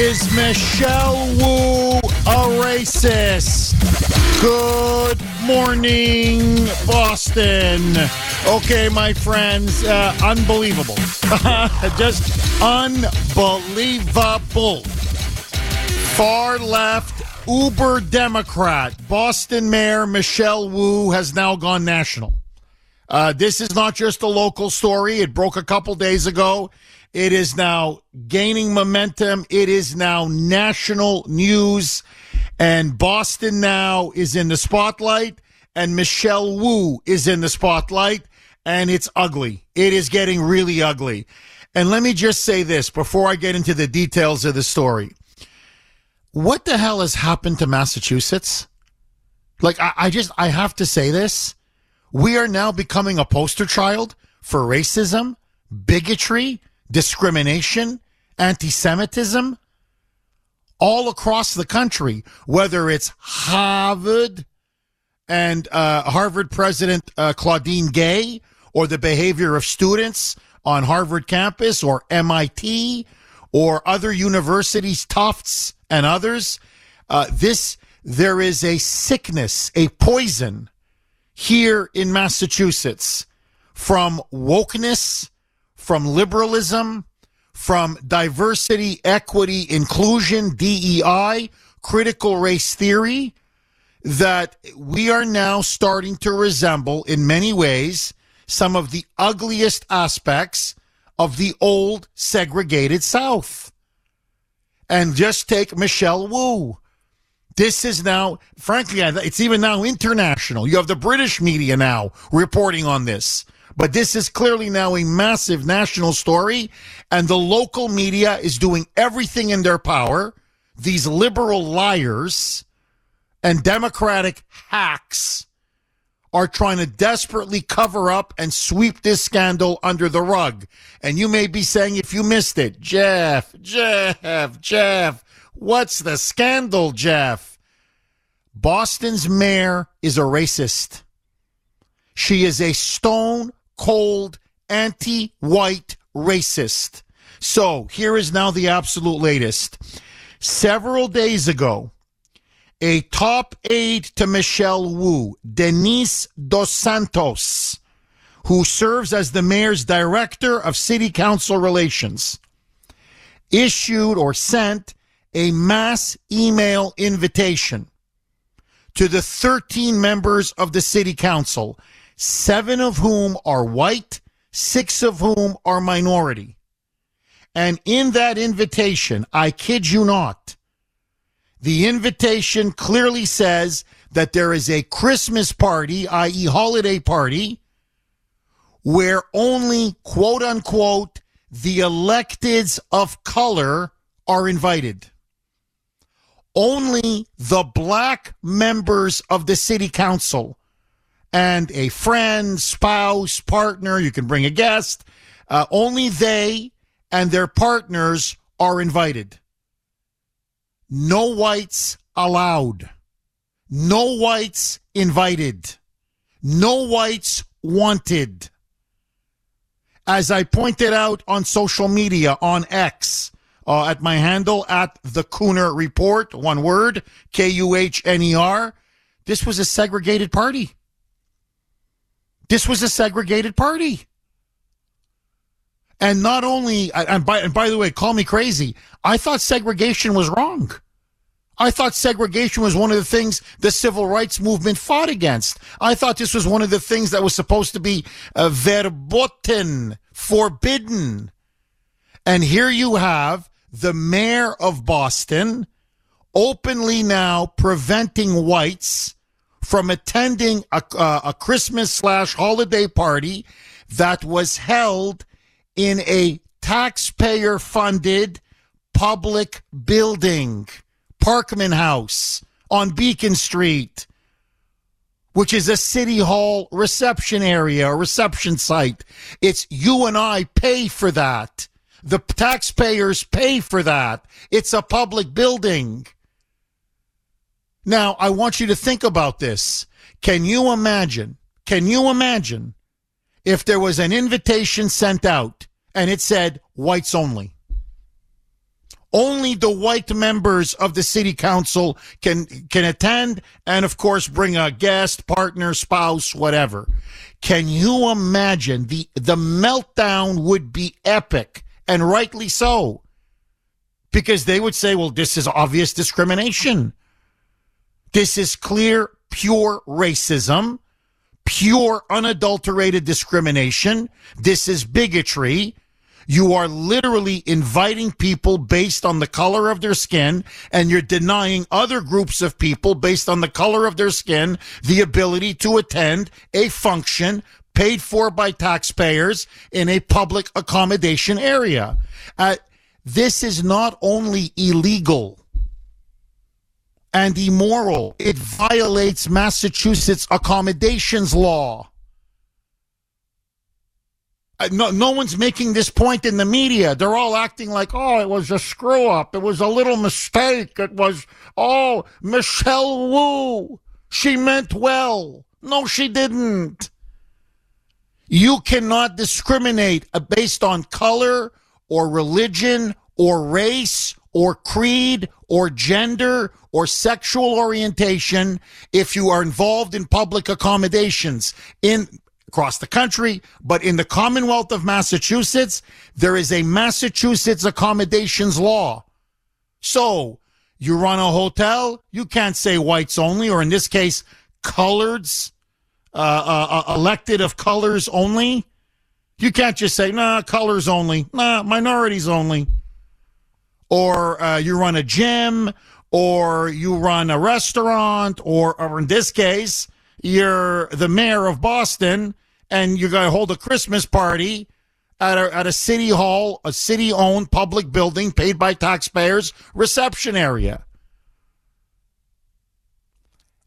Is Michelle Wu a racist? Good morning, Boston. Okay, my friends, uh, unbelievable. Just unbelievable. Far left uber Democrat Boston Mayor Michelle Wu has now gone national. Uh, this is not just a local story. It broke a couple days ago. It is now gaining momentum. It is now national news. And Boston now is in the spotlight, and Michelle Wu is in the spotlight, and it's ugly. It is getting really ugly. And let me just say this before I get into the details of the story. What the hell has happened to Massachusetts? Like, I, I just, I have to say this. We are now becoming a poster child for racism, bigotry, discrimination, anti Semitism all across the country, whether it's Harvard and uh, Harvard President uh, Claudine Gay or the behavior of students on Harvard campus or MIT or other universities, Tufts and others. Uh, this, there is a sickness, a poison here in Massachusetts from wokeness, from liberalism, from diversity, equity, inclusion, DEI, critical race theory, that we are now starting to resemble in many ways some of the ugliest aspects of the old segregated South. And just take Michelle Wu. This is now, frankly, it's even now international. You have the British media now reporting on this. But this is clearly now a massive national story, and the local media is doing everything in their power. These liberal liars and Democratic hacks are trying to desperately cover up and sweep this scandal under the rug. And you may be saying, if you missed it, Jeff, Jeff, Jeff, what's the scandal, Jeff? Boston's mayor is a racist. She is a stone cold, anti white racist. So here is now the absolute latest. Several days ago, a top aide to Michelle Wu, Denise Dos Santos, who serves as the mayor's director of city council relations, issued or sent a mass email invitation to the 13 members of the city council seven of whom are white, six of whom are minority. And in that invitation, I kid you not, the invitation clearly says that there is a Christmas party, i.e., holiday party, where only quote unquote the electeds of color are invited. Only the black members of the city council and a friend, spouse, partner, you can bring a guest. Uh, only they and their partners are invited. No whites allowed. No whites invited. No whites wanted. As I pointed out on social media on X, uh, at my handle at the Kuhner Report, one word, K U H N E R, this was a segregated party. This was a segregated party. And not only, and by, and by the way, call me crazy. I thought segregation was wrong. I thought segregation was one of the things the civil rights movement fought against. I thought this was one of the things that was supposed to be uh, verboten, forbidden. And here you have the mayor of Boston openly now preventing whites from attending a, uh, a Christmas slash holiday party that was held in a taxpayer funded public building, Parkman House on Beacon Street, which is a city hall reception area, a reception site. It's you and I pay for that. The taxpayers pay for that. It's a public building. Now, I want you to think about this. Can you imagine? Can you imagine if there was an invitation sent out and it said whites only? Only the white members of the city council can can attend and of course bring a guest, partner, spouse, whatever. Can you imagine the the meltdown would be epic and rightly so. Because they would say, well, this is obvious discrimination. This is clear, pure racism, pure unadulterated discrimination. This is bigotry. You are literally inviting people based on the color of their skin, and you're denying other groups of people based on the color of their skin the ability to attend a function paid for by taxpayers in a public accommodation area. Uh, this is not only illegal and immoral, it violates Massachusetts accommodations law. Uh, no, no one's making this point in the media. They're all acting like, oh, it was a screw up. It was a little mistake. It was, oh, Michelle Wu. She meant well. No, she didn't. You cannot discriminate uh, based on color or religion or race or creed or gender or sexual orientation if you are involved in public accommodations in across the country, but in the Commonwealth of Massachusetts, there is a Massachusetts accommodations law. So you run a hotel, you can't say whites only, or in this case, coloreds, uh, uh, uh, elected of colors only. You can't just say, nah, colors only, nah, minorities only. Or uh, you run a gym, or you run a restaurant, or, or in this case, you're the mayor of Boston and you're going to hold a Christmas party at a, at a city hall, a city owned public building paid by taxpayers reception area.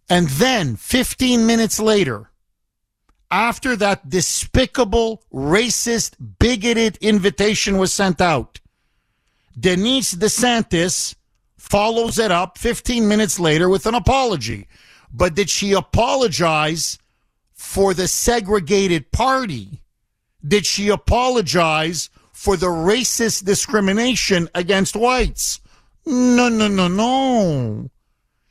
And then 15 minutes later, after that despicable, racist, bigoted invitation was sent out, Denise DeSantis follows it up 15 minutes later with an apology. But did she apologize for the segregated party? Did she apologize for the racist discrimination against whites? No, no, no, no.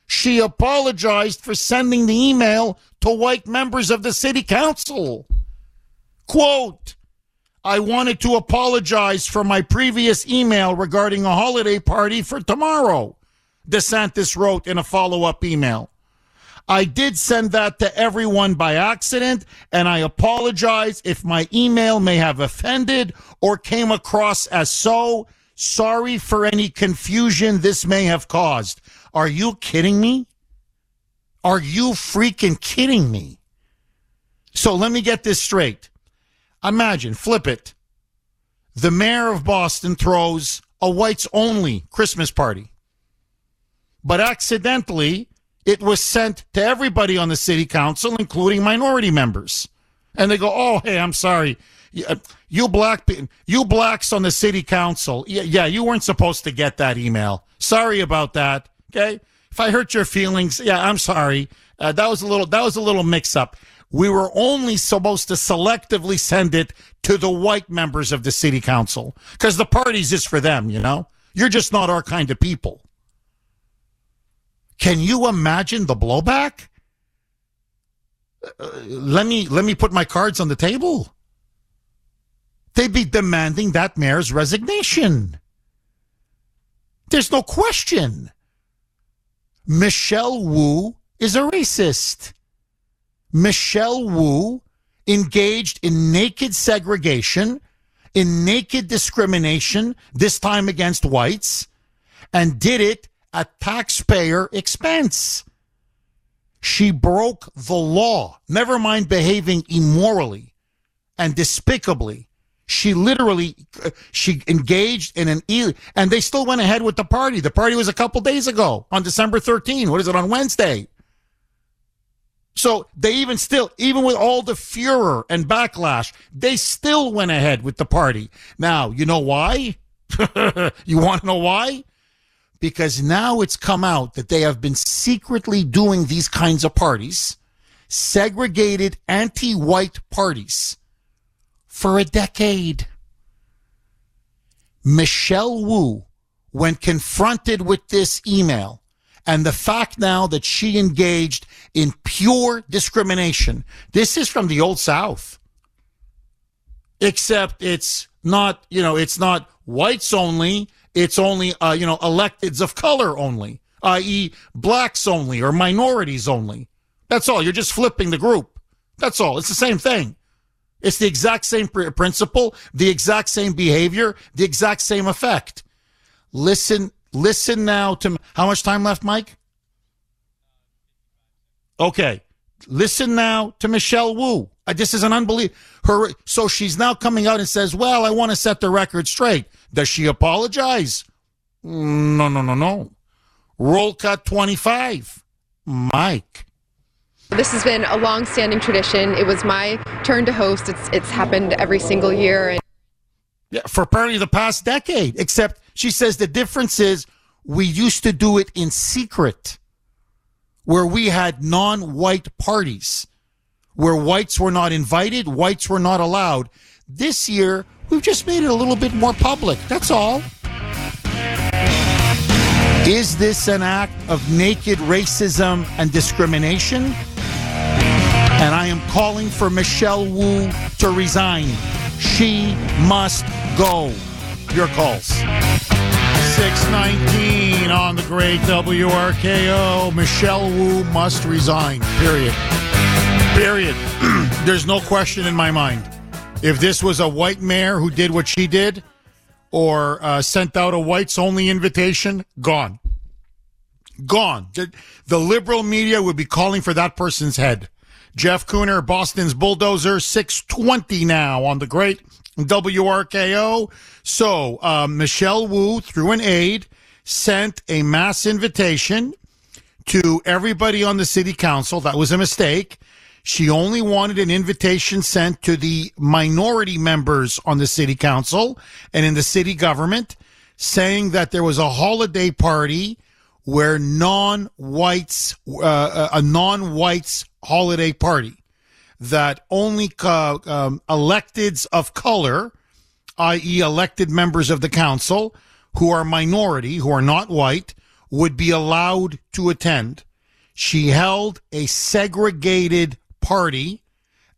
She apologized for sending the email to white members of the city council. Quote, I wanted to apologize for my previous email regarding a holiday party for tomorrow, DeSantis wrote in a follow up email. I did send that to everyone by accident, and I apologize if my email may have offended or came across as so. Sorry for any confusion this may have caused. Are you kidding me? Are you freaking kidding me? So let me get this straight. Imagine, flip it. The mayor of Boston throws a whites only Christmas party. But accidentally, it was sent to everybody on the city council, including minority members. And they go, "Oh, hey, I'm sorry, uh, you black, you blacks on the city council, yeah, you weren't supposed to get that email. Sorry about that. Okay, if I hurt your feelings, yeah, I'm sorry. Uh, that was a little, that was a little mix up. We were only supposed to selectively send it to the white members of the city council because the party's is for them. You know, you're just not our kind of people." Can you imagine the blowback? Uh, let me let me put my cards on the table. They'd be demanding that mayor's resignation. There's no question. Michelle Wu is a racist. Michelle Wu engaged in naked segregation, in naked discrimination, this time against whites, and did it at taxpayer expense. She broke the law, never mind behaving immorally and despicably. She literally, uh, she engaged in an, and they still went ahead with the party. The party was a couple days ago on December 13. What is it on Wednesday? So they even still, even with all the furor and backlash, they still went ahead with the party. Now, you know why? you want to know why? because now it's come out that they have been secretly doing these kinds of parties, segregated anti white parties, for a decade. Michelle Wu when confronted with this email and the fact now that she engaged in pure discrimination, this is from the old South. Except it's not, you know, it's not whites only. It's only, uh, you know, electeds of color only, i.e., blacks only or minorities only. That's all. You're just flipping the group. That's all. It's the same thing. It's the exact same principle, the exact same behavior, the exact same effect. Listen, listen now to how much time left, Mike? Okay. Listen now to Michelle Wu. Uh, this is an unbelievable. Her so she's now coming out and says, "Well, I want to set the record straight." Does she apologize? No, no, no, no. Roll cut twenty five. Mike. This has been a long-standing tradition. It was my turn to host. It's it's happened every single year. And- yeah, for apparently the past decade. Except she says the difference is we used to do it in secret, where we had non-white parties, where whites were not invited, whites were not allowed. This year, we've just made it a little bit more public. That's all. Is this an act of naked racism and discrimination? and I am calling for Michelle Wu to resign. She must go. Your calls. 619 on the great WRKO. Michelle Wu must resign. Period. Period. There's no question in my mind. If this was a white mayor who did what she did or uh, sent out a whites only invitation, gone. Gone. The liberal media would be calling for that person's head. Jeff Kuhner, Boston's Bulldozer, 620 now on the great WRKO. So, uh, Michelle Wu, through an aide, sent a mass invitation to everybody on the city council. That was a mistake. She only wanted an invitation sent to the minority members on the city council and in the city government saying that there was a holiday party where non-whites, uh, a non-whites holiday party that only uh, um, electeds of color, i.e., elected members of the council who are minority, who are not white, would be allowed to attend. She held a segregated party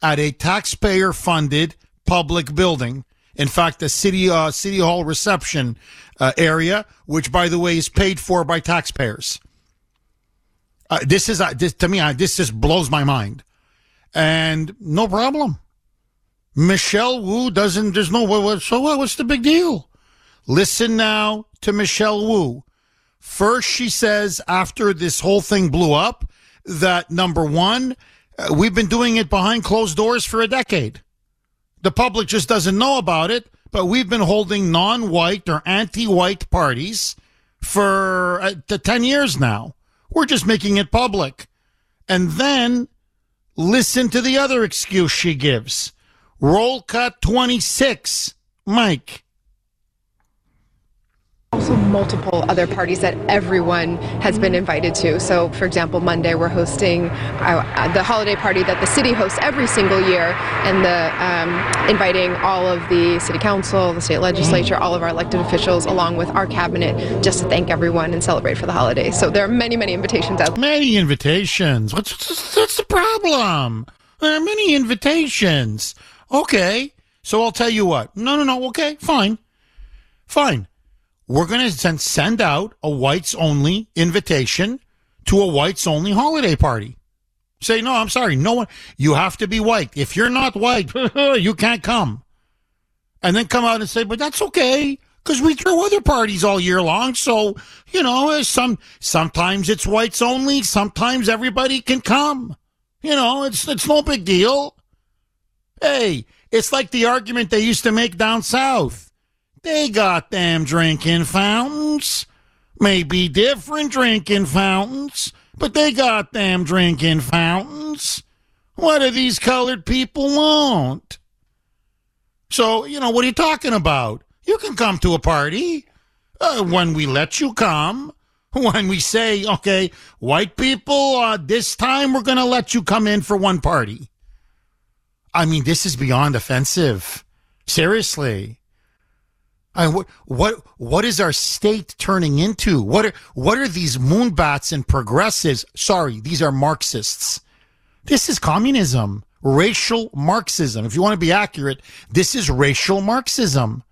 at a taxpayer funded public building. In fact, the city, uh, city hall reception uh, area, which by the way is paid for by taxpayers. Uh, this is uh, this to me. This just blows my mind, and no problem. Michelle Wu doesn't. There's no. What, so what? What's the big deal? Listen now to Michelle Wu. First, she says after this whole thing blew up that number one, uh, we've been doing it behind closed doors for a decade. The public just doesn't know about it, but we've been holding non-white or anti-white parties for uh, 10 years now. We're just making it public. And then listen to the other excuse she gives. Roll cut 26. Mike also multiple other parties that everyone has been invited to. So, for example, Monday we're hosting uh, the holiday party that the city hosts every single year, and the um, inviting all of the city council, the state legislature, all of our elected officials, along with our cabinet, just to thank everyone and celebrate for the holiday. So there are many, many invitations out. Many invitations. What's what's the problem? There are many invitations. Okay, so I'll tell you what. No, no, no. Okay, fine, fine we're going to send, send out a whites only invitation to a whites only holiday party. Say, no, I'm sorry. No one, you have to be white. If you're not white, you can't come. And then come out and say, but that's okay because we throw other parties all year long. So, you know, uh, some, sometimes it's whites only. Sometimes everybody can come. You know, it's, it's no big deal. Hey, it's like the argument they used to make down south. They got them drinking fountains. Maybe different drinking fountains, but they got them drinking fountains. What do these colored people want? So, you know, what are you talking about? You can come to a party uh, when we let you come. When we say, okay, white people, uh, this time we're going to let you come in for one party. I mean, this is beyond offensive. Seriously. I, what what what is our state turning into? What are what are these moonbats and progressives? Sorry, these are Marxists. This is communism, racial Marxism. If you want to be accurate, this is racial Marxism.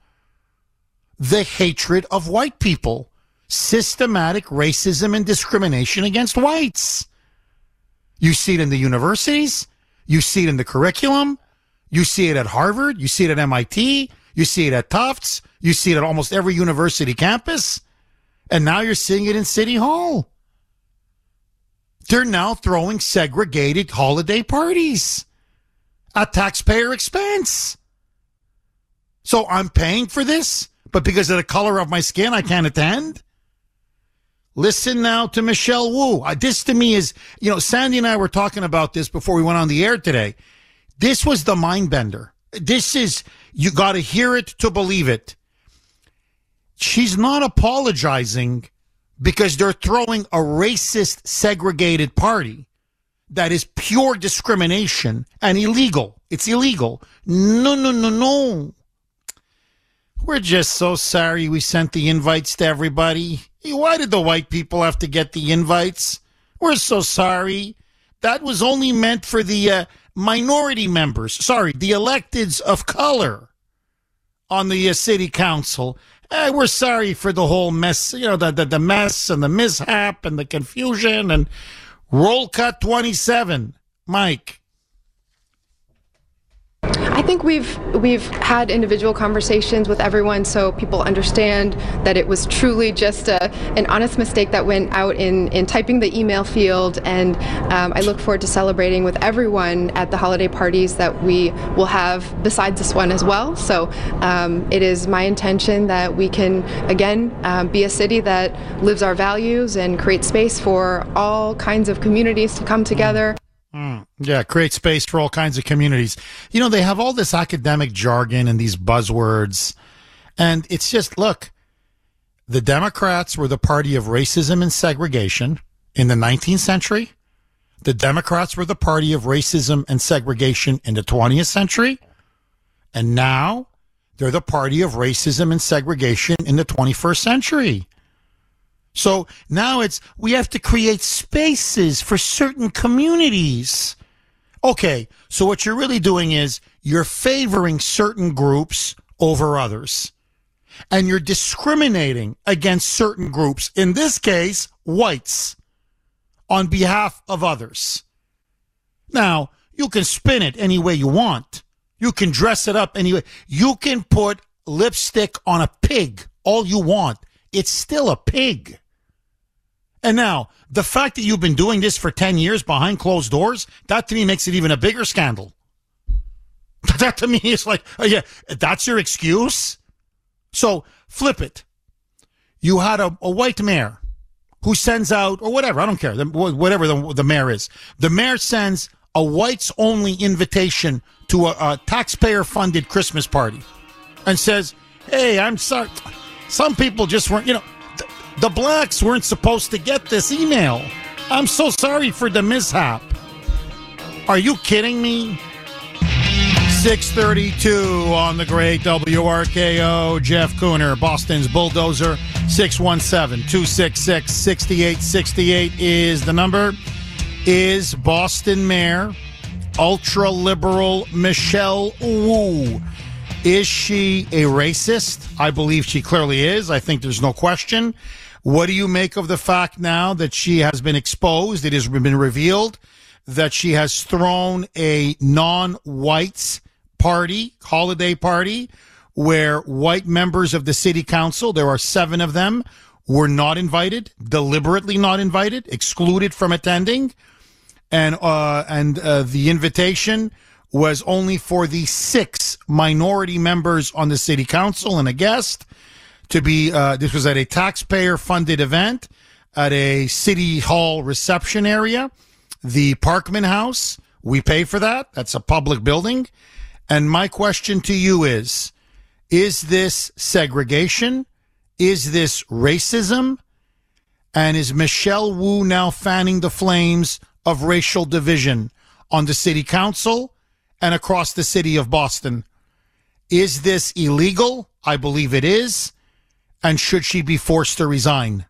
The hatred of white people, systematic racism and discrimination against whites. You see it in the universities. You see it in the curriculum. You see it at Harvard. You see it at MIT. You see it at Tufts. You see it at almost every university campus. And now you're seeing it in City Hall. They're now throwing segregated holiday parties at taxpayer expense. So I'm paying for this, but because of the color of my skin, I can't attend. Listen now to Michelle Wu. Uh, this to me is, you know, Sandy and I were talking about this before we went on the air today. This was the mind bender. This is, you got to hear it to believe it. She's not apologizing because they're throwing a racist, segregated party that is pure discrimination and illegal. It's illegal. No, no, no, no. We're just so sorry we sent the invites to everybody. Why did the white people have to get the invites? We're so sorry. That was only meant for the uh, minority members. Sorry, the electeds of color on the uh, city council. Eh, we're sorry for the whole mess, you know, the, the, the mess and the mishap and the confusion and roll cut 27. Mike. I think we've we've had individual conversations with everyone, so people understand that it was truly just a, an honest mistake that went out in in typing the email field. And um, I look forward to celebrating with everyone at the holiday parties that we will have besides this one as well. So um, it is my intention that we can again um, be a city that lives our values and create space for all kinds of communities to come together. Mm, yeah, create space for all kinds of communities. You know, they have all this academic jargon and these buzzwords. And it's just, look, the Democrats were the party of racism and segregation in the 19th century. The Democrats were the party of racism and segregation in the 20th century. And now they're the party of racism and segregation in the 21st century. So now it's, we have to create spaces for certain communities. Okay. So what you're really doing is you're favoring certain groups over others and you're discriminating against certain groups. In this case, whites on behalf of others. Now, you can spin it any way you want. You can dress it up any way. You can put lipstick on a pig all you want. It's still a pig. And now, the fact that you've been doing this for 10 years behind closed doors, that to me makes it even a bigger scandal. That to me is like, oh yeah, that's your excuse? So flip it. You had a, a white mayor who sends out, or whatever, I don't care, whatever the, the mayor is. The mayor sends a whites only invitation to a, a taxpayer funded Christmas party and says, hey, I'm sorry. Some people just weren't, you know, the blacks weren't supposed to get this email. I'm so sorry for the mishap. Are you kidding me? 632 on the great WRKO. Jeff Kuhner, Boston's Bulldozer. 617 266 6868 is the number. Is Boston Mayor, ultra liberal Michelle Wu. Is she a racist? I believe she clearly is. I think there's no question. What do you make of the fact now that she has been exposed? It has been revealed that she has thrown a non-whites party, holiday party, where white members of the city council, there are seven of them, were not invited, deliberately not invited, excluded from attending. And, uh, and, uh, the invitation was only for the six minority members on the city council and a guest to be, uh, this was at a taxpayer funded event at a city hall reception area, the Parkman House. We pay for that. That's a public building. And my question to you is, is this segregation? Is this racism? And is Michelle Wu now fanning the flames of racial division on the city council and across the city of Boston? Is this illegal? I believe it is. And should she be forced to resign?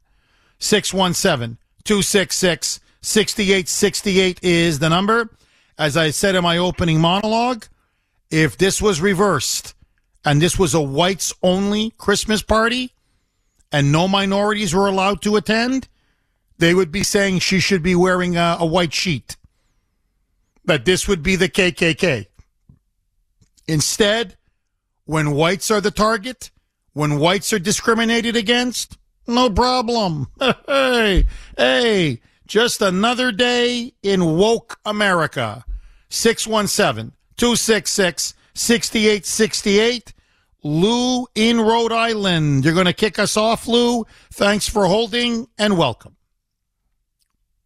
617 266 6868 is the number. As I said in my opening monologue, if this was reversed and this was a whites only Christmas party and no minorities were allowed to attend, they would be saying she should be wearing a, a white sheet. That this would be the KKK. Instead, when whites are the target, when whites are discriminated against, no problem. Hey, hey, just another day in woke America. 617 266 6868. Lou in Rhode Island. You're going to kick us off, Lou. Thanks for holding and welcome.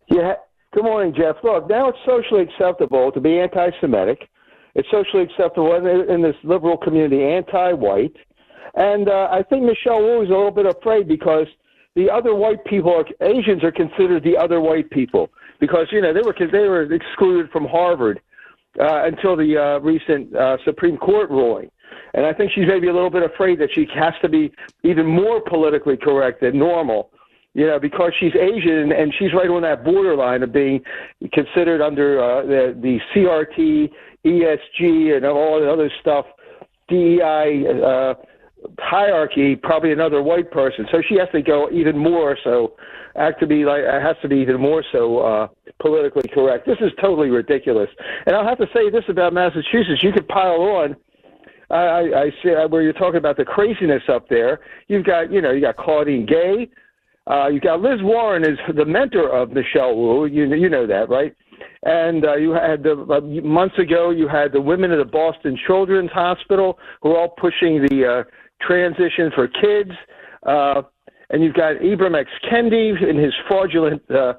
Yeah. Good morning, Jeff. Look, now it's socially acceptable to be anti Semitic. It's socially acceptable in, in this liberal community, anti white. And uh, I think Michelle Wu is a little bit afraid because the other white people, are, Asians, are considered the other white people because you know they were they were excluded from Harvard uh, until the uh, recent uh, Supreme Court ruling. And I think she's maybe a little bit afraid that she has to be even more politically correct than normal, you know, because she's Asian and she's right on that borderline of being considered under uh, the, the CRT, ESG, and all the other stuff, DEI. Uh, hierarchy, probably another white person. So she has to go even more so, act to be like, has to be even more so uh, politically correct. This is totally ridiculous. And I'll have to say this about Massachusetts: you could pile on. I, I, I see where you're talking about the craziness up there. You've got, you know, you got Claudine Gay. Uh, you got Liz Warren is the mentor of Michelle Wu. You you know that, right? And uh, you had the uh, months ago you had the women of the Boston Children's Hospital who are all pushing the uh, transition for kids. Uh, and you've got Ibram X. Kendi in his fraudulent uh,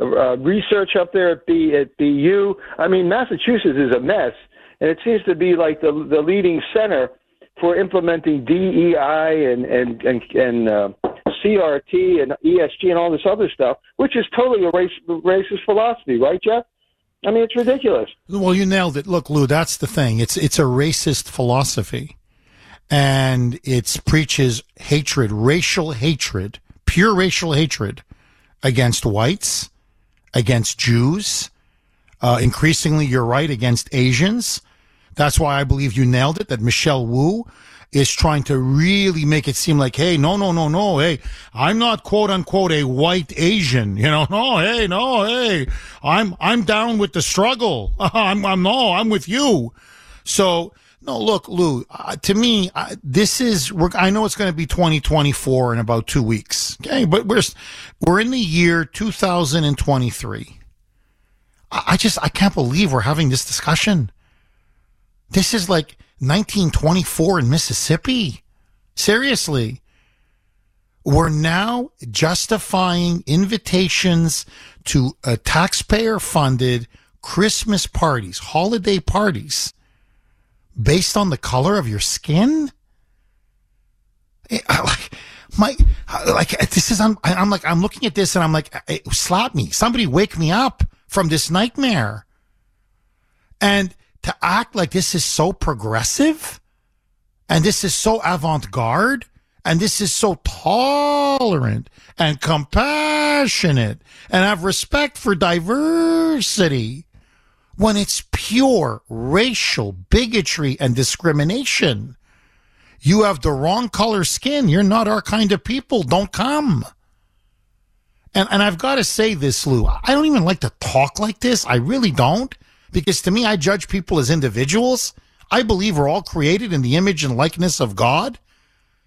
uh, research up there at, B, at BU. I mean, Massachusetts is a mess, and it seems to be like the, the leading center for implementing DEI and, and, and, and uh, CRT and ESG and all this other stuff, which is totally a race, racist philosophy, right, Jeff? I mean, it's ridiculous. Well, you nailed it. Look, Lou, that's the thing. It's it's a racist philosophy and it preaches hatred, racial hatred, pure racial hatred against whites, against Jews, uh, increasingly, you're right, against Asians. That's why I believe you nailed it, that Michelle Wu is trying to really make it seem like, hey, no, no, no, no, hey, I'm not quote unquote a white Asian, you know, no, hey, no, hey, I'm, I'm down with the struggle. I'm, I'm, no, I'm with you. So no, look, Lou. Uh, to me, uh, this is. I know it's going to be 2024 in about two weeks. Okay, but we're we're in the year 2023. I, I just I can't believe we're having this discussion. This is like 1924 in Mississippi. Seriously. We're now justifying invitations to a taxpayer funded Christmas parties, holiday parties based on the color of your skin? Eh, like my like this is I'm I'm like I'm looking at this and I'm like eh, slap me. Somebody wake me up from this nightmare. And to act like this is so progressive and this is so avant-garde and this is so tolerant and compassionate and have respect for diversity when it's pure racial bigotry and discrimination. You have the wrong color skin. You're not our kind of people. Don't come. And, and I've got to say this, Lou. I don't even like to talk like this. I really don't. Because to me, I judge people as individuals. I believe we're all created in the image and likeness of God.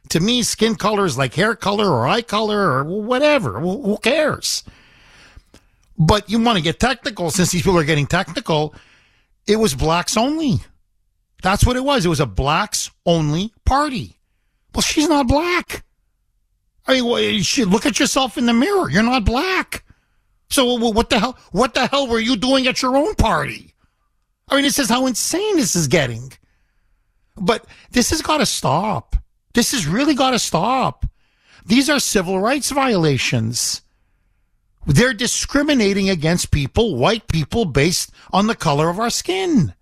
To me, skin color is like hair color or eye color or whatever. Who cares? But you want to get technical since these people are getting technical. It was blacks only. That's what it was. It was a blacks only party. Well, she's not black. I mean, look at yourself in the mirror. You're not black. So what the hell? What the hell were you doing at your own party? I mean, this is how insane this is getting. But this has got to stop. This has really got to stop. These are civil rights violations. They're discriminating against people, white people, based on the color of our skin.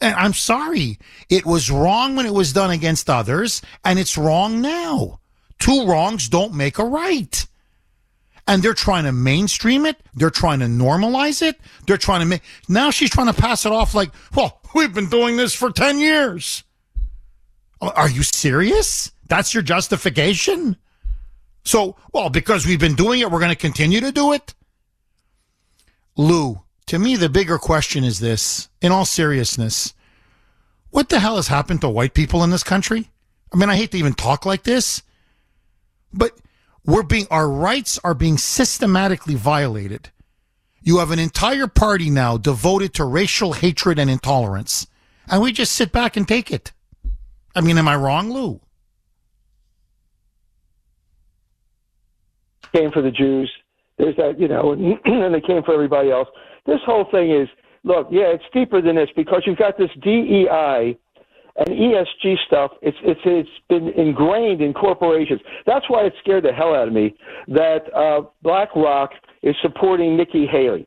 And I'm sorry. It was wrong when it was done against others, and it's wrong now. Two wrongs don't make a right. And they're trying to mainstream it. They're trying to normalize it. They're trying to make, now she's trying to pass it off like, well, we've been doing this for 10 years. Are you serious? That's your justification? So, well, because we've been doing it, we're going to continue to do it? Lou, to me, the bigger question is this in all seriousness, what the hell has happened to white people in this country? I mean, I hate to even talk like this, but we're being, our rights are being systematically violated. You have an entire party now devoted to racial hatred and intolerance, and we just sit back and take it. I mean, am I wrong, Lou? Came for the Jews. There's that, you know, and they came for everybody else. This whole thing is, look, yeah, it's deeper than this because you've got this DEI and ESG stuff. It's it's it's been ingrained in corporations. That's why it scared the hell out of me that uh, BlackRock is supporting Nikki Haley.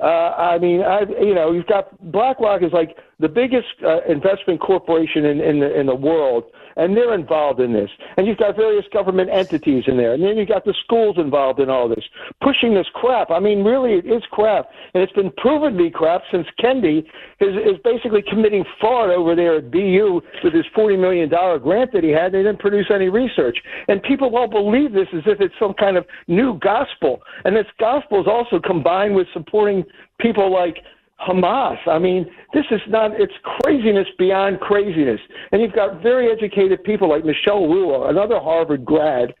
Uh, I mean, I you know, you've got BlackRock is like the biggest uh, investment corporation in, in the in the world, and they're involved in this. And you've got various government entities in there, and then you've got the schools involved in all this, pushing this crap. I mean, really, it is crap, and it's been proven to be crap since Kendi is, is basically committing fraud over there at BU with his forty million dollar grant that he had. They didn't produce any research, and people won't believe this as if it's some kind of new gospel. And this gospel is also combined with supporting people like Hamas. I mean, this is not, it's craziness beyond craziness. And you've got very educated people like Michelle Wu, another Harvard grad,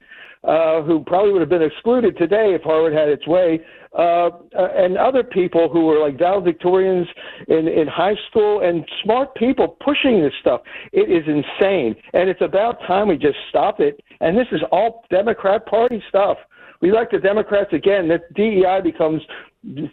uh, who probably would have been excluded today if Harvard had its way, uh, and other people who were like valedictorians in, in high school and smart people pushing this stuff. It is insane. And it's about time we just stop it. And this is all Democrat Party stuff we like the Democrats again. That DEI becomes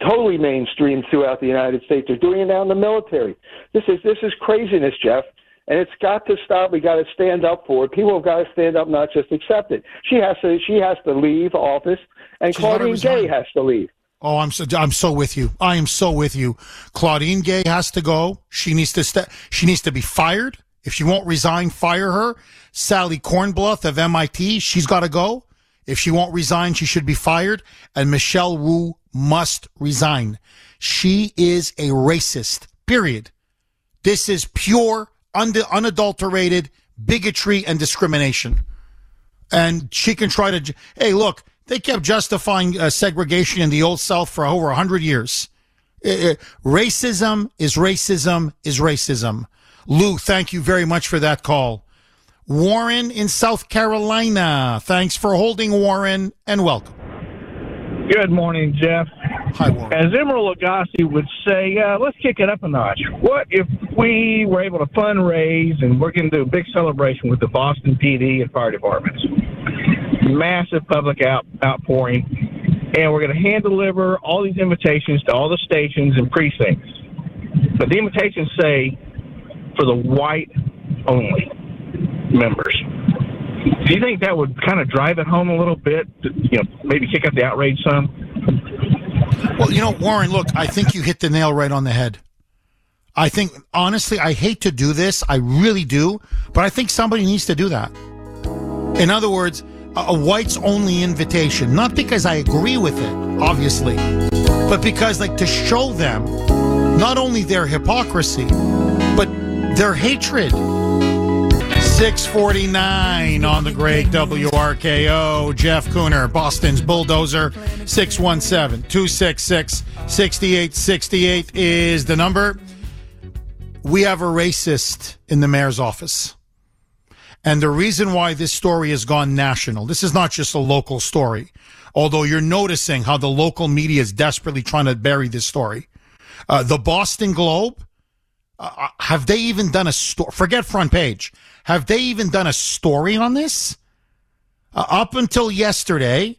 totally mainstream throughout the United States. They're doing it now in the military. This is this is craziness, Jeff. And it's got to stop. We got to stand up for it. People have got to stand up, not just accept it. She has to. She has to leave office, and She's Claudine Gay has to leave. Oh, I'm so I'm so with you. I am so with you. Claudine Gay has to go. She needs to st- She needs to be fired. If she won't resign, fire her. Sally Kornbluth of MIT, she's got to go. If she won't resign, she should be fired. And Michelle Wu must resign. She is a racist, period. This is pure, unadulterated bigotry and discrimination. And she can try to, hey, look, they kept justifying uh, segregation in the Old South for over 100 years. Uh, racism is racism is racism. Lou, thank you very much for that call. Warren in South Carolina. Thanks for holding, Warren, and welcome. Good morning, Jeff. Hi, Warren. As Emeril Lagasse would say, uh, let's kick it up a notch. What if we were able to fundraise and we're going to do a big celebration with the Boston PD and fire departments? Massive public out, outpouring, and we're going to hand deliver all these invitations to all the stations and precincts. But the invitations say for the white only members. Do you think that would kind of drive it home a little bit? You know, maybe kick up the outrage some. Well, you know, Warren, look, I think you hit the nail right on the head. I think, honestly, I hate to do this. I really do. But I think somebody needs to do that. In other words, a, a whites only invitation. Not because I agree with it, obviously, but because, like, to show them not only their hypocrisy, but their hatred 649 on the great WRKO. Jeff Kuhner, Boston's Bulldozer. 617 266 6868 is the number. We have a racist in the mayor's office. And the reason why this story has gone national, this is not just a local story, although you're noticing how the local media is desperately trying to bury this story. Uh, the Boston Globe, uh, uh have they even done a story? Forget front page. Have they even done a story on this? Uh, up until yesterday,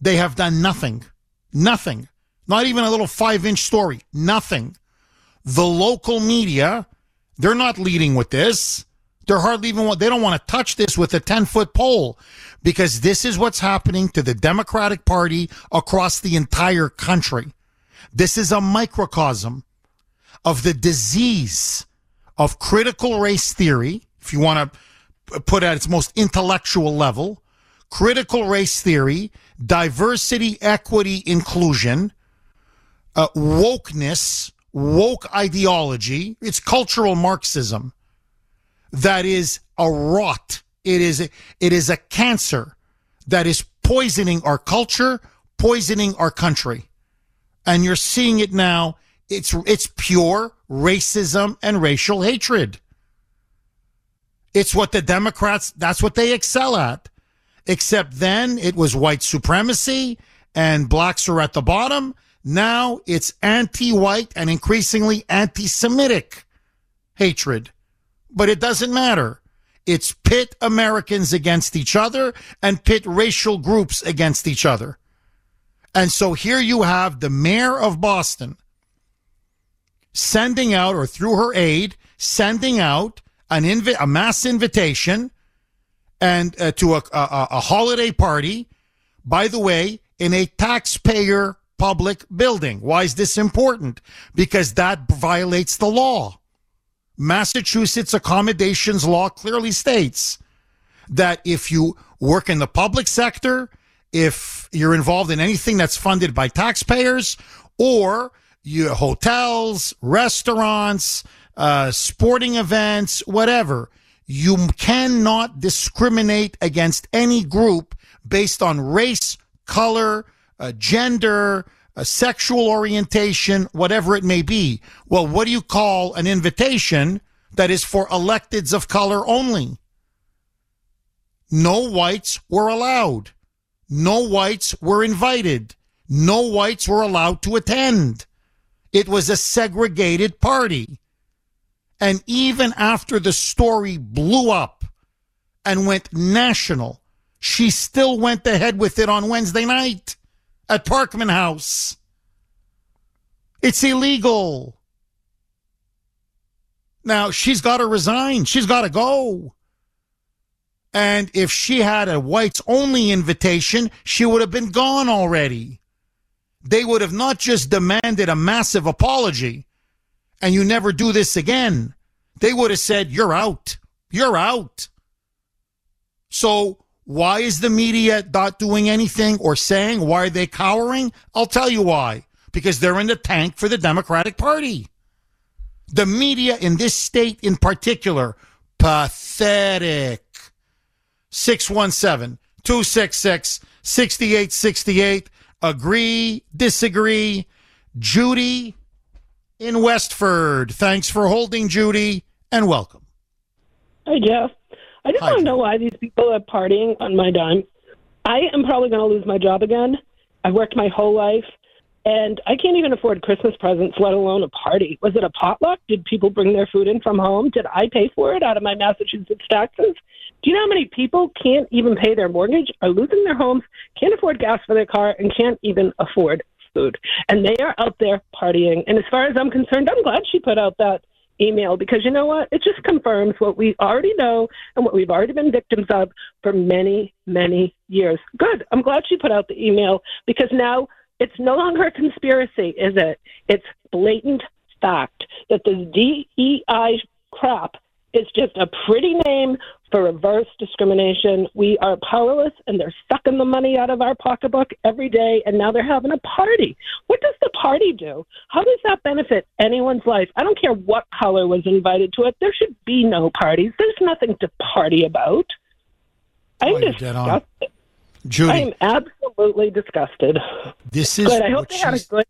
they have done nothing. Nothing. Not even a little five inch story. Nothing. The local media, they're not leading with this. They're hardly even they don't want to touch this with a 10 foot pole because this is what's happening to the Democratic Party across the entire country. This is a microcosm of the disease of critical race theory, if you want to put at its most intellectual level, critical race theory, diversity, equity, inclusion, uh, wokeness, woke ideology. It's cultural Marxism that is a rot. It is it is a cancer that is poisoning our culture, poisoning our country. And you're seeing it now. It's it's pure racism and racial hatred. It's what the Democrats that's what they excel at. Except then it was white supremacy and blacks are at the bottom. Now it's anti-white and increasingly anti-Semitic hatred but it doesn't matter. It's pit Americans against each other and pit racial groups against each other. And so here you have the mayor of Boston sending out, or through her aide, sending out an invi- a mass invitation and uh, to a, a, a holiday party. By the way, in a taxpayer public building. Why is this important? Because that violates the law. Massachusetts accommodations law clearly states that if you work in the public sector, if you're involved in anything that's funded by taxpayers, or you hotels, restaurants, uh, sporting events, whatever, you cannot discriminate against any group based on race, color, uh, gender, a sexual orientation, whatever it may be. Well, what do you call an invitation that is for electeds of color only? No whites were allowed. No whites were invited. No whites were allowed to attend. It was a segregated party. And even after the story blew up and went national, she still went ahead with it on Wednesday night at Parkman House. It's illegal. Now, she's got to resign. She's got to go. And if she had a whites only invitation, she would have been gone already. They would have not just demanded a massive apology and you never do this again. They would have said, You're out. You're out. So why is the media not doing anything or saying? Why are they cowering? I'll tell you why. Because they're in the tank for the Democratic Party. The media in this state in particular, pathetic. 617 266 6868. Agree, disagree. Judy in Westford. Thanks for holding, Judy, and welcome. Hi, Jeff. I just Hi, want to know why these people are partying on my dime. I am probably going to lose my job again. I worked my whole life, and I can't even afford Christmas presents, let alone a party. Was it a potluck? Did people bring their food in from home? Did I pay for it out of my Massachusetts taxes? Do you know how many people can't even pay their mortgage, are losing their homes, can't afford gas for their car, and can't even afford food? And they are out there partying. And as far as I'm concerned, I'm glad she put out that email because you know what? It just confirms what we already know and what we've already been victims of for many, many years. Good. I'm glad she put out the email because now it's no longer a conspiracy, is it? It's blatant fact that the DEI crap is just a pretty name for reverse discrimination. We are powerless and they're sucking the money out of our pocketbook every day and now they're having a party. What does the party do? How does that benefit anyone's life? I don't care what color was invited to it. There should be no parties. There's nothing to party about. I'm Oh, you're dead on. disgusted. I am absolutely disgusted. this is Good. I hope they had a good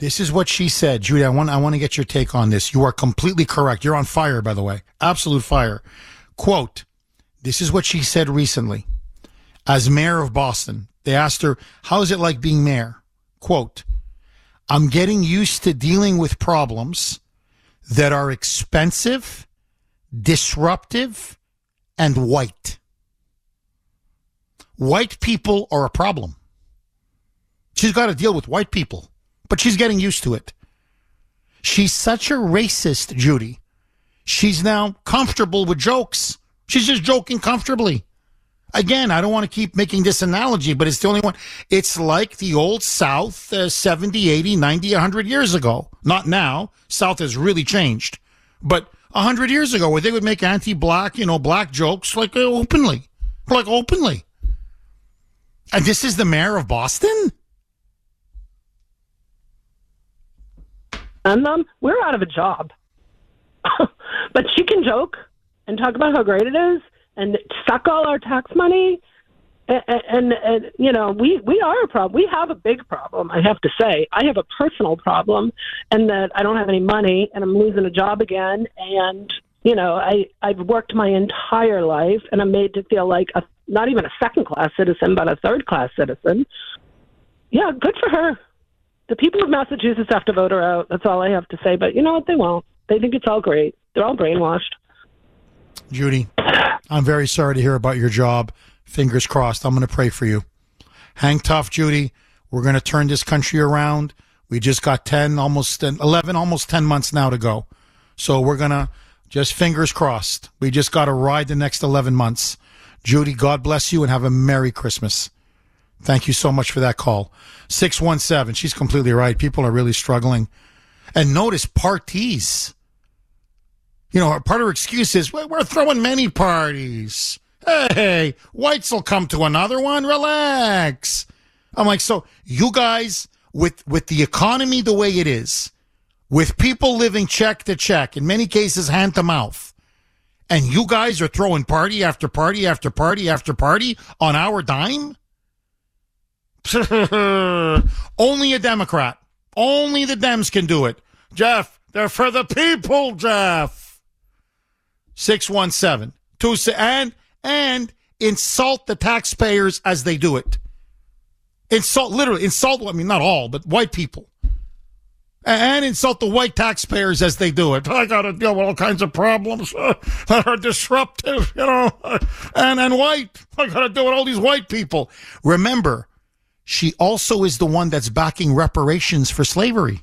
This is what she said. Judy, I want I want to get your take on this. You are completely correct. You're on fire, by the way. Absolute fire. Quote, this is what she said recently. As mayor of Boston, they asked her, How is it like being mayor? Quote, I'm getting used to dealing with problems that are expensive, disruptive, and white. White people are a problem. She's got to deal with white people, but she's getting used to it. She's such a racist, Judy. She's now comfortable with jokes. She's just joking comfortably. Again, I don't want to keep making this analogy, but it's the only one. It's like the old South uh, 70, 80, 90, 100 years ago. Not now. South has really changed. But a hundred years ago where they would make anti-black, you know, black jokes like uh, openly, like openly. And this is the mayor of Boston. And um, we're out of a job. but she can joke and talk about how great it is and suck all our tax money. And, and, and you know we we are a problem. We have a big problem. I have to say, I have a personal problem, and that I don't have any money, and I'm losing a job again. And you know, I I've worked my entire life, and I'm made to feel like a not even a second class citizen, but a third class citizen. Yeah, good for her. The people of Massachusetts have to vote her out. That's all I have to say. But you know what? They won't. They think it's all great. They're all brainwashed. Judy, I'm very sorry to hear about your job. Fingers crossed. I'm going to pray for you. Hang tough, Judy. We're going to turn this country around. We just got 10, almost 11, almost 10 months now to go. So we're going to just fingers crossed. We just got to ride the next 11 months. Judy, God bless you and have a Merry Christmas. Thank you so much for that call. 617. She's completely right. People are really struggling. And notice parties. You know, part of her excuse is we're throwing many parties. Hey, whites will come to another one. Relax. I'm like, so you guys, with with the economy the way it is, with people living check to check, in many cases hand to mouth, and you guys are throwing party after party after party after party on our dime? Only a Democrat. Only the Dems can do it. Jeff, they're for the people, Jeff. 617. Two, and, and insult the taxpayers as they do it. Insult, literally, insult, I mean, not all, but white people. And insult the white taxpayers as they do it. I got to deal with all kinds of problems that are disruptive, you know, and, and white. I got to deal with all these white people. Remember, she also is the one that's backing reparations for slavery.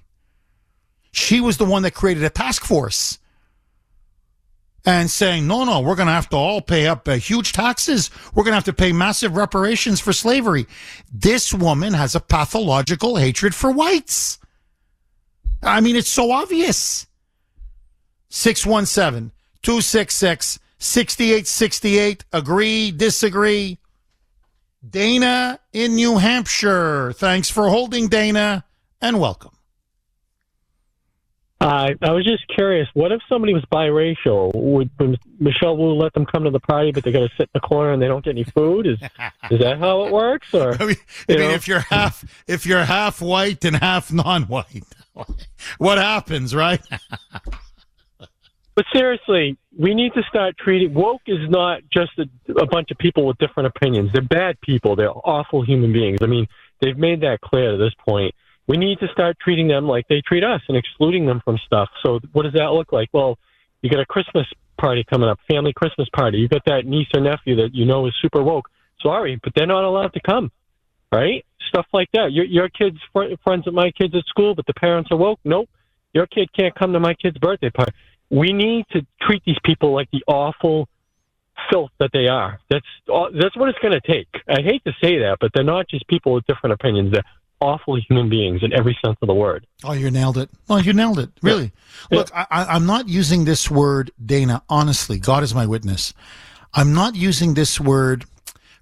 She was the one that created a task force and saying, no, no, we're going to have to all pay up uh, huge taxes. We're going to have to pay massive reparations for slavery. This woman has a pathological hatred for whites. I mean, it's so obvious. 617 266 6868. Agree, disagree. Dana in New Hampshire. Thanks for holding, Dana, and welcome. Uh, I was just curious. What if somebody was biracial? Would, would Michelle Wu let them come to the party, but they got to sit in the corner and they don't get any food? Is is that how it works? Or I mean, I mean if you're half if you're half white and half non-white, what happens, right? but seriously, we need to start treating woke is not just a, a bunch of people with different opinions. They're bad people. They're awful human beings. I mean, they've made that clear to this point we need to start treating them like they treat us and excluding them from stuff. So what does that look like? Well, you got a Christmas party coming up, family Christmas party. You got that niece or nephew that you know is super woke. Sorry, but they're not allowed to come, right? Stuff like that. Your your kids fr- friends with my kids at school, but the parents are woke. Nope, your kid can't come to my kid's birthday party. We need to treat these people like the awful filth that they are. That's that's what it's going to take. I hate to say that, but they're not just people with different opinions. They're awful human beings in every sense of the word. Oh, you nailed it. Oh, you nailed it. Really. Yeah. Look, I, I'm not using this word, Dana, honestly. God is my witness. I'm not using this word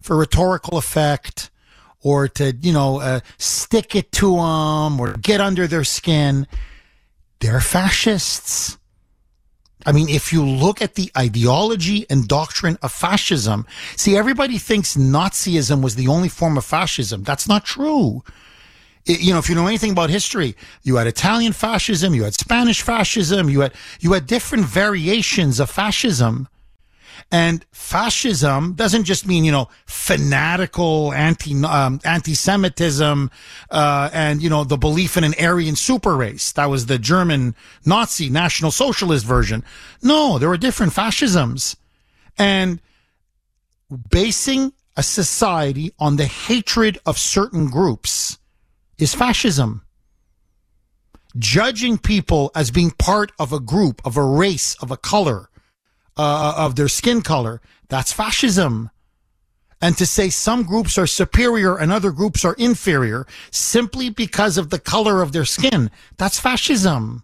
for rhetorical effect or to, you know, uh, stick it to them or get under their skin. They're fascists. I mean, if you look at the ideology and doctrine of fascism, see, everybody thinks Nazism was the only form of fascism. That's not true you know, if you know anything about history, you had Italian fascism, you had Spanish fascism, you had you had different variations of fascism. And fascism doesn't just mean, you know, fanatical anti, um, anti-Semitism, uh, and, you know, the belief in an Aryan super race. That was the German Nazi National Socialist version. No, there were different fascisms. And basing a society on the hatred of certain groups is fascism. Judging people as being part of a group, of a race, of a color, uh, of their skin color, that's fascism. And to say some groups are superior and other groups are inferior simply because of the color of their skin, that's fascism.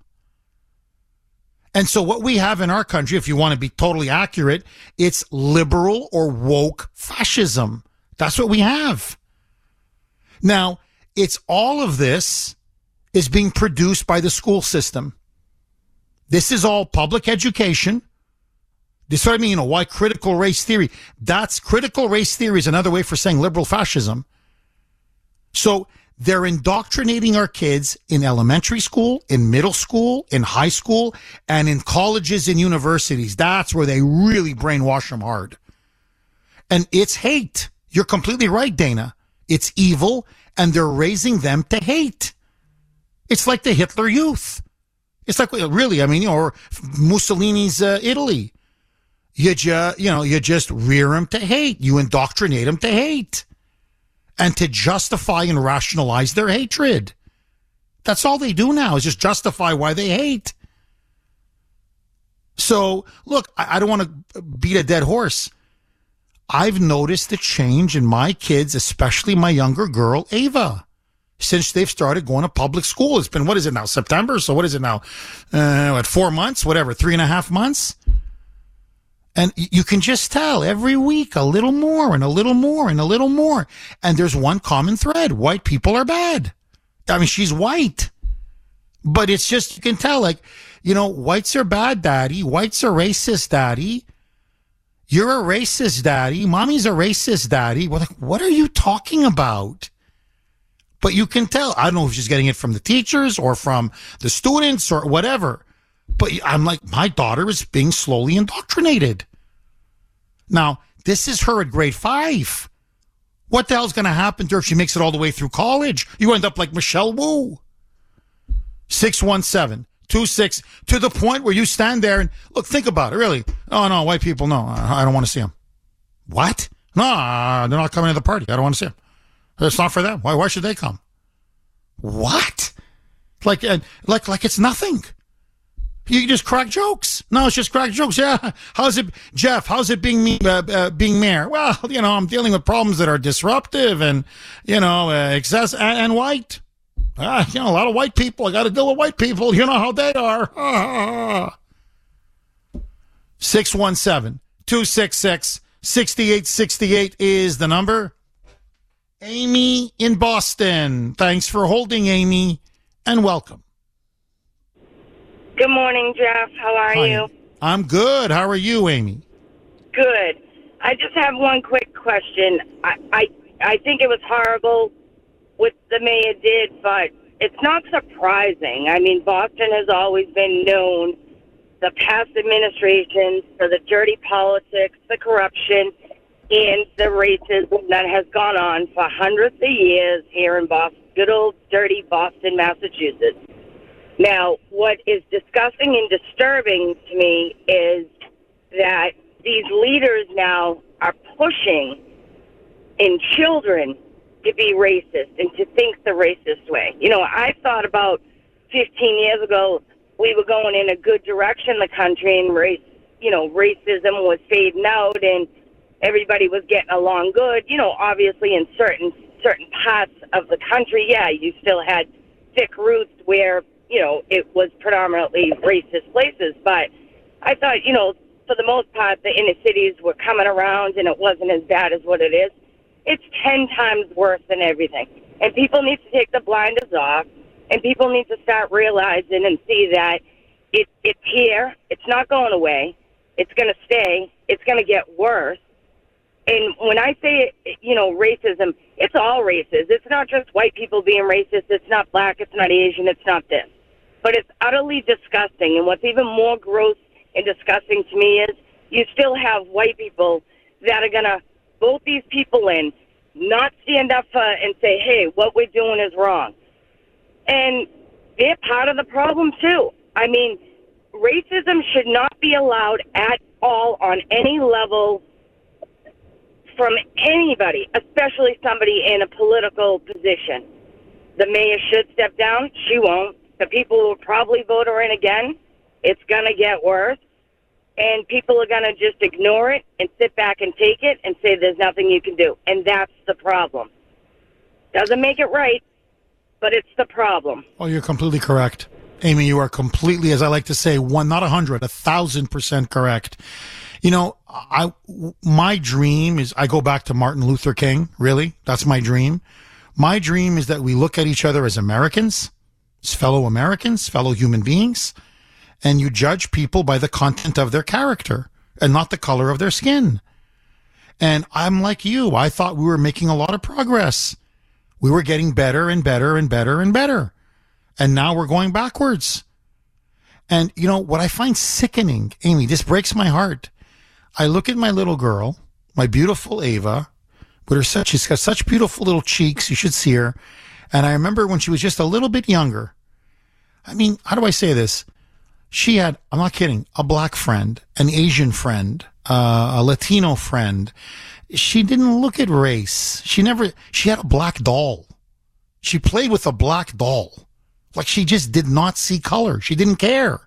And so what we have in our country, if you want to be totally accurate, it's liberal or woke fascism. That's what we have. Now, it's all of this is being produced by the school system. This is all public education. This is what I mean, you know, why critical race theory? That's critical race theory is another way for saying liberal fascism. So they're indoctrinating our kids in elementary school, in middle school, in high school, and in colleges and universities. That's where they really brainwash them hard. And it's hate. You're completely right, Dana. It's evil, and they're raising them to hate. It's like the Hitler Youth. It's like really, I mean, or Mussolini's uh, Italy. You just, you know, you just rear them to hate. You indoctrinate them to hate and to justify and rationalize their hatred. That's all they do now is just justify why they hate. So, look, I, I don't want to beat a dead horse. I've noticed the change in my kids, especially my younger girl, Ava, since they've started going to public school. It's been, what is it now, September? So, what is it now? Uh, what, four months? Whatever, three and a half months? And you can just tell every week a little more and a little more and a little more. And there's one common thread. White people are bad. I mean, she's white, but it's just, you can tell like, you know, whites are bad, daddy. Whites are racist, daddy. You're a racist, daddy. Mommy's a racist, daddy. Well, like, what are you talking about? But you can tell. I don't know if she's getting it from the teachers or from the students or whatever but I'm like, my daughter is being slowly indoctrinated. Now, this is her at grade five. What the hell's going to happen to her if she makes it all the way through college? You end up like Michelle Wu. 617 26 to the point where you stand there and look, think about it, really. Oh, no, white people, no, I don't want to see them. What? No, they're not coming to the party. I don't want to see them. It's not for them. Why, why should they come? What? Like, like, like it's nothing. You just crack jokes. No, it's just crack jokes. Yeah. How's it, Jeff? How's it being me, uh, uh, being mayor? Well, you know, I'm dealing with problems that are disruptive and, you know, uh, excess and, and white. Ah, you know, a lot of white people. I got to deal with white people. You know how they are. 617 266 6868 is the number. Amy in Boston. Thanks for holding, Amy, and welcome. Good morning, Jeff. How are Hi. you? I'm good. How are you, Amy? Good. I just have one quick question. I, I I think it was horrible what the mayor did, but it's not surprising. I mean, Boston has always been known, the past administrations, for the dirty politics, the corruption, and the racism that has gone on for hundreds of years here in Boston, good old dirty Boston, Massachusetts. Now, what is disgusting and disturbing to me is that these leaders now are pushing in children to be racist and to think the racist way. You know, I thought about 15 years ago we were going in a good direction, the country, and race, you know, racism was fading out and everybody was getting along good. You know, obviously in certain certain parts of the country, yeah, you still had thick roots where you know, it was predominantly racist places. But I thought, you know, for the most part, the inner cities were coming around and it wasn't as bad as what it is. It's 10 times worse than everything. And people need to take the blinders off and people need to start realizing and see that it, it's here. It's not going away. It's going to stay. It's going to get worse. And when I say, you know, racism, it's all races. It's not just white people being racist. It's not black. It's not Asian. It's not this but it's utterly disgusting. And what's even more gross and disgusting to me is you still have white people that are going to vote these people in, not stand up for and say, hey, what we're doing is wrong. And they're part of the problem, too. I mean, racism should not be allowed at all on any level from anybody, especially somebody in a political position. The mayor should step down. She won't. The people will probably vote her in again. It's going to get worse. And people are going to just ignore it and sit back and take it and say there's nothing you can do. And that's the problem. Doesn't make it right, but it's the problem. Oh, you're completely correct. Amy, you are completely, as I like to say, one, not a hundred, a thousand percent correct. You know, I, my dream is I go back to Martin Luther King. Really, that's my dream. My dream is that we look at each other as Americans, fellow Americans, fellow human beings, and you judge people by the content of their character and not the color of their skin. And I'm like you. I thought we were making a lot of progress. We were getting better and better and better and better. And now we're going backwards. And you know what I find sickening, Amy, this breaks my heart. I look at my little girl, my beautiful Ava, with her such, she's got such beautiful little cheeks. You should see her. And I remember when she was just a little bit younger. I mean, how do I say this? She had, I'm not kidding, a black friend, an Asian friend, uh, a Latino friend. She didn't look at race. She never, she had a black doll. She played with a black doll. Like she just did not see color. She didn't care.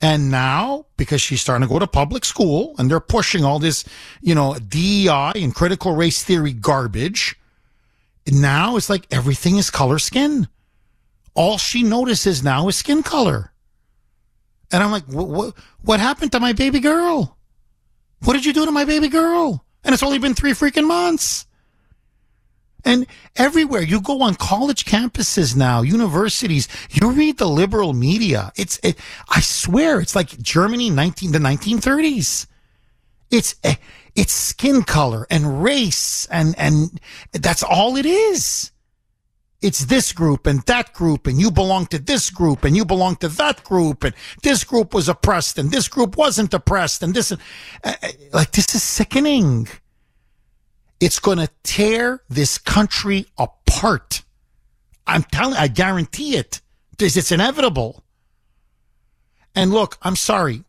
And now, because she's starting to go to public school and they're pushing all this, you know, DEI and critical race theory garbage, now it's like everything is color skin. All she notices now is skin color. And I'm like, what, what happened to my baby girl? What did you do to my baby girl? And it's only been three freaking months. And everywhere you go on college campuses now, universities, you read the liberal media. It's, it, I swear, it's like Germany 19, the 1930s. It's, eh, it's skin color and race and, and that's all it is. It's this group and that group and you belong to this group and you belong to that group and this group was oppressed and this group wasn't oppressed and this, uh, like, this is sickening. It's going to tear this country apart. I'm telling, I guarantee it. It's inevitable. And look, I'm sorry.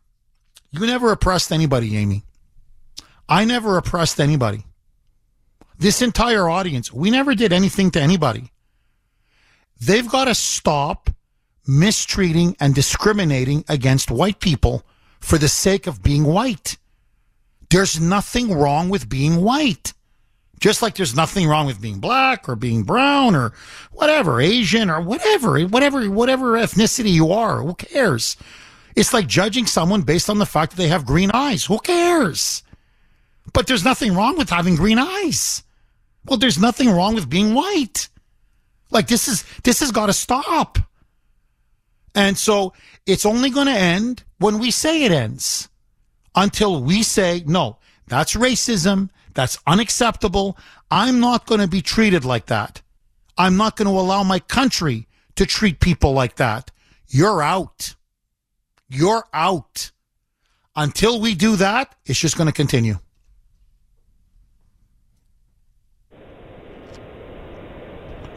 You never oppressed anybody, Amy. I never oppressed anybody. This entire audience, we never did anything to anybody. They've got to stop mistreating and discriminating against white people for the sake of being white. There's nothing wrong with being white. Just like there's nothing wrong with being black or being brown or whatever, Asian or whatever, whatever, whatever ethnicity you are. Who cares? It's like judging someone based on the fact that they have green eyes. Who cares? But there's nothing wrong with having green eyes. Well, there's nothing wrong with being white. Like this is, this has got to stop. And so it's only going to end when we say it ends until we say, no, that's racism. That's unacceptable. I'm not going to be treated like that. I'm not going to allow my country to treat people like that. You're out. You're out. Until we do that, it's just going to continue.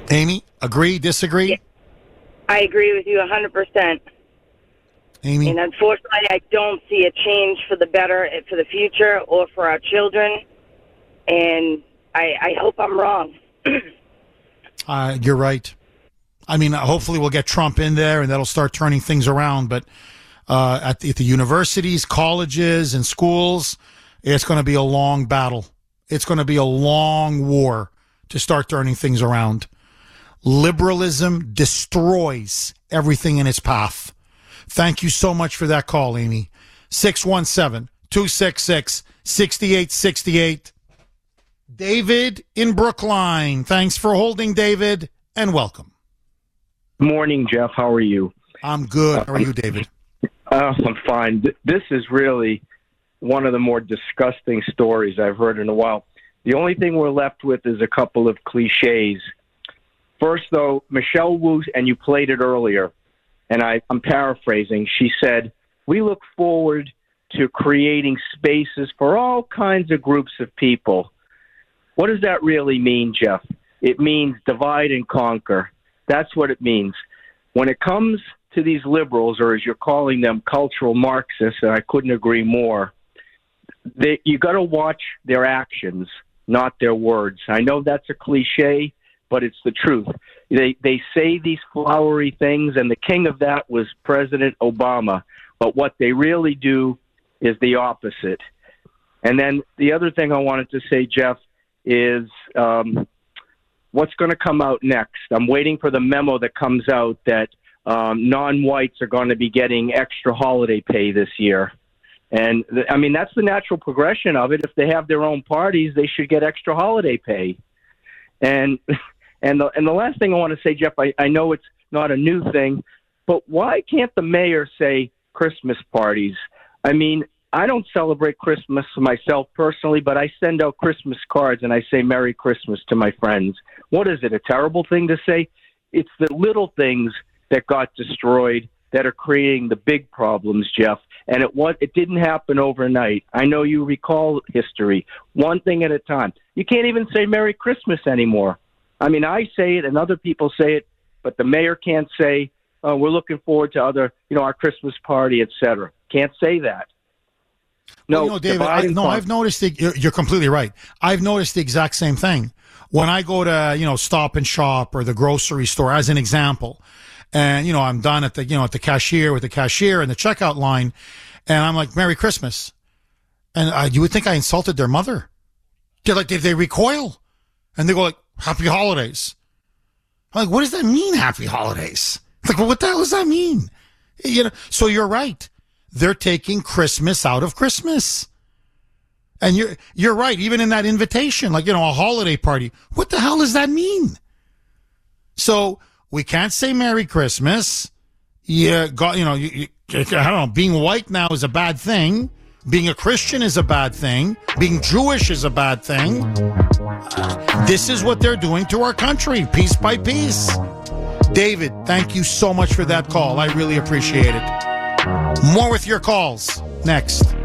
Amy, agree, disagree? I agree with you 100%. Amy? And unfortunately, I don't see a change for the better for the future or for our children and I, I hope I'm wrong. uh, you're right. I mean, hopefully we'll get Trump in there and that'll start turning things around. But uh, at, the, at the universities, colleges, and schools, it's going to be a long battle. It's going to be a long war to start turning things around. Liberalism destroys everything in its path. Thank you so much for that call, Amy. 617 266 6868. David in Brookline. Thanks for holding, David, and welcome. Morning, Jeff. How are you? I'm good. How are you, David? Uh, I'm fine. This is really one of the more disgusting stories I've heard in a while. The only thing we're left with is a couple of cliches. First, though, Michelle Wu, and you played it earlier, and I, I'm paraphrasing. She said, We look forward to creating spaces for all kinds of groups of people what does that really mean, Jeff? It means divide and conquer. That's what it means. When it comes to these liberals, or as you're calling them, cultural Marxists, and I couldn't agree more, they, you got to watch their actions, not their words. I know that's a cliche, but it's the truth. They they say these flowery things, and the king of that was President Obama. But what they really do is the opposite. And then the other thing I wanted to say, Jeff, is um, what's going to come out next. I'm waiting for the memo that comes out that um, non-whites are going to be getting extra holiday pay this year. And th- I mean, that's the natural progression of it. If they have their own parties, they should get extra holiday pay. And and the and the last thing I want to say, Jeff, I, I know it's not a new thing, but why can't the mayor say Christmas parties? I mean, I don't celebrate Christmas myself personally, but I send out Christmas cards and I say Merry Christmas to my friends. What is it? A terrible thing to say? It's the little things that got destroyed that are creating the big problems, Jeff. And it was it didn't happen overnight. I know you recall history, one thing at a time. You can't even say Merry Christmas anymore. I mean, I say it and other people say it, but the mayor can't say uh, we're looking forward to other, you know, our Christmas party, etc. Can't say that. No, well, you know, David. I, no, I've noticed. The, you're, you're completely right. I've noticed the exact same thing when I go to you know Stop and Shop or the grocery store, as an example, and you know I'm done at the you know at the cashier with the cashier and the checkout line, and I'm like Merry Christmas, and uh, you would think I insulted their mother. They're like they, they recoil, and they go like Happy Holidays. I'm like, what does that mean, Happy Holidays? It's like, well, what the hell does that mean? You know, so you're right. They're taking Christmas out of Christmas. And you're you're right. Even in that invitation, like you know, a holiday party. What the hell does that mean? So we can't say Merry Christmas. Yeah, God, you know, you, you, I don't know. Being white now is a bad thing. Being a Christian is a bad thing. Being Jewish is a bad thing. Uh, this is what they're doing to our country, piece by piece. David, thank you so much for that call. I really appreciate it. More with your calls next.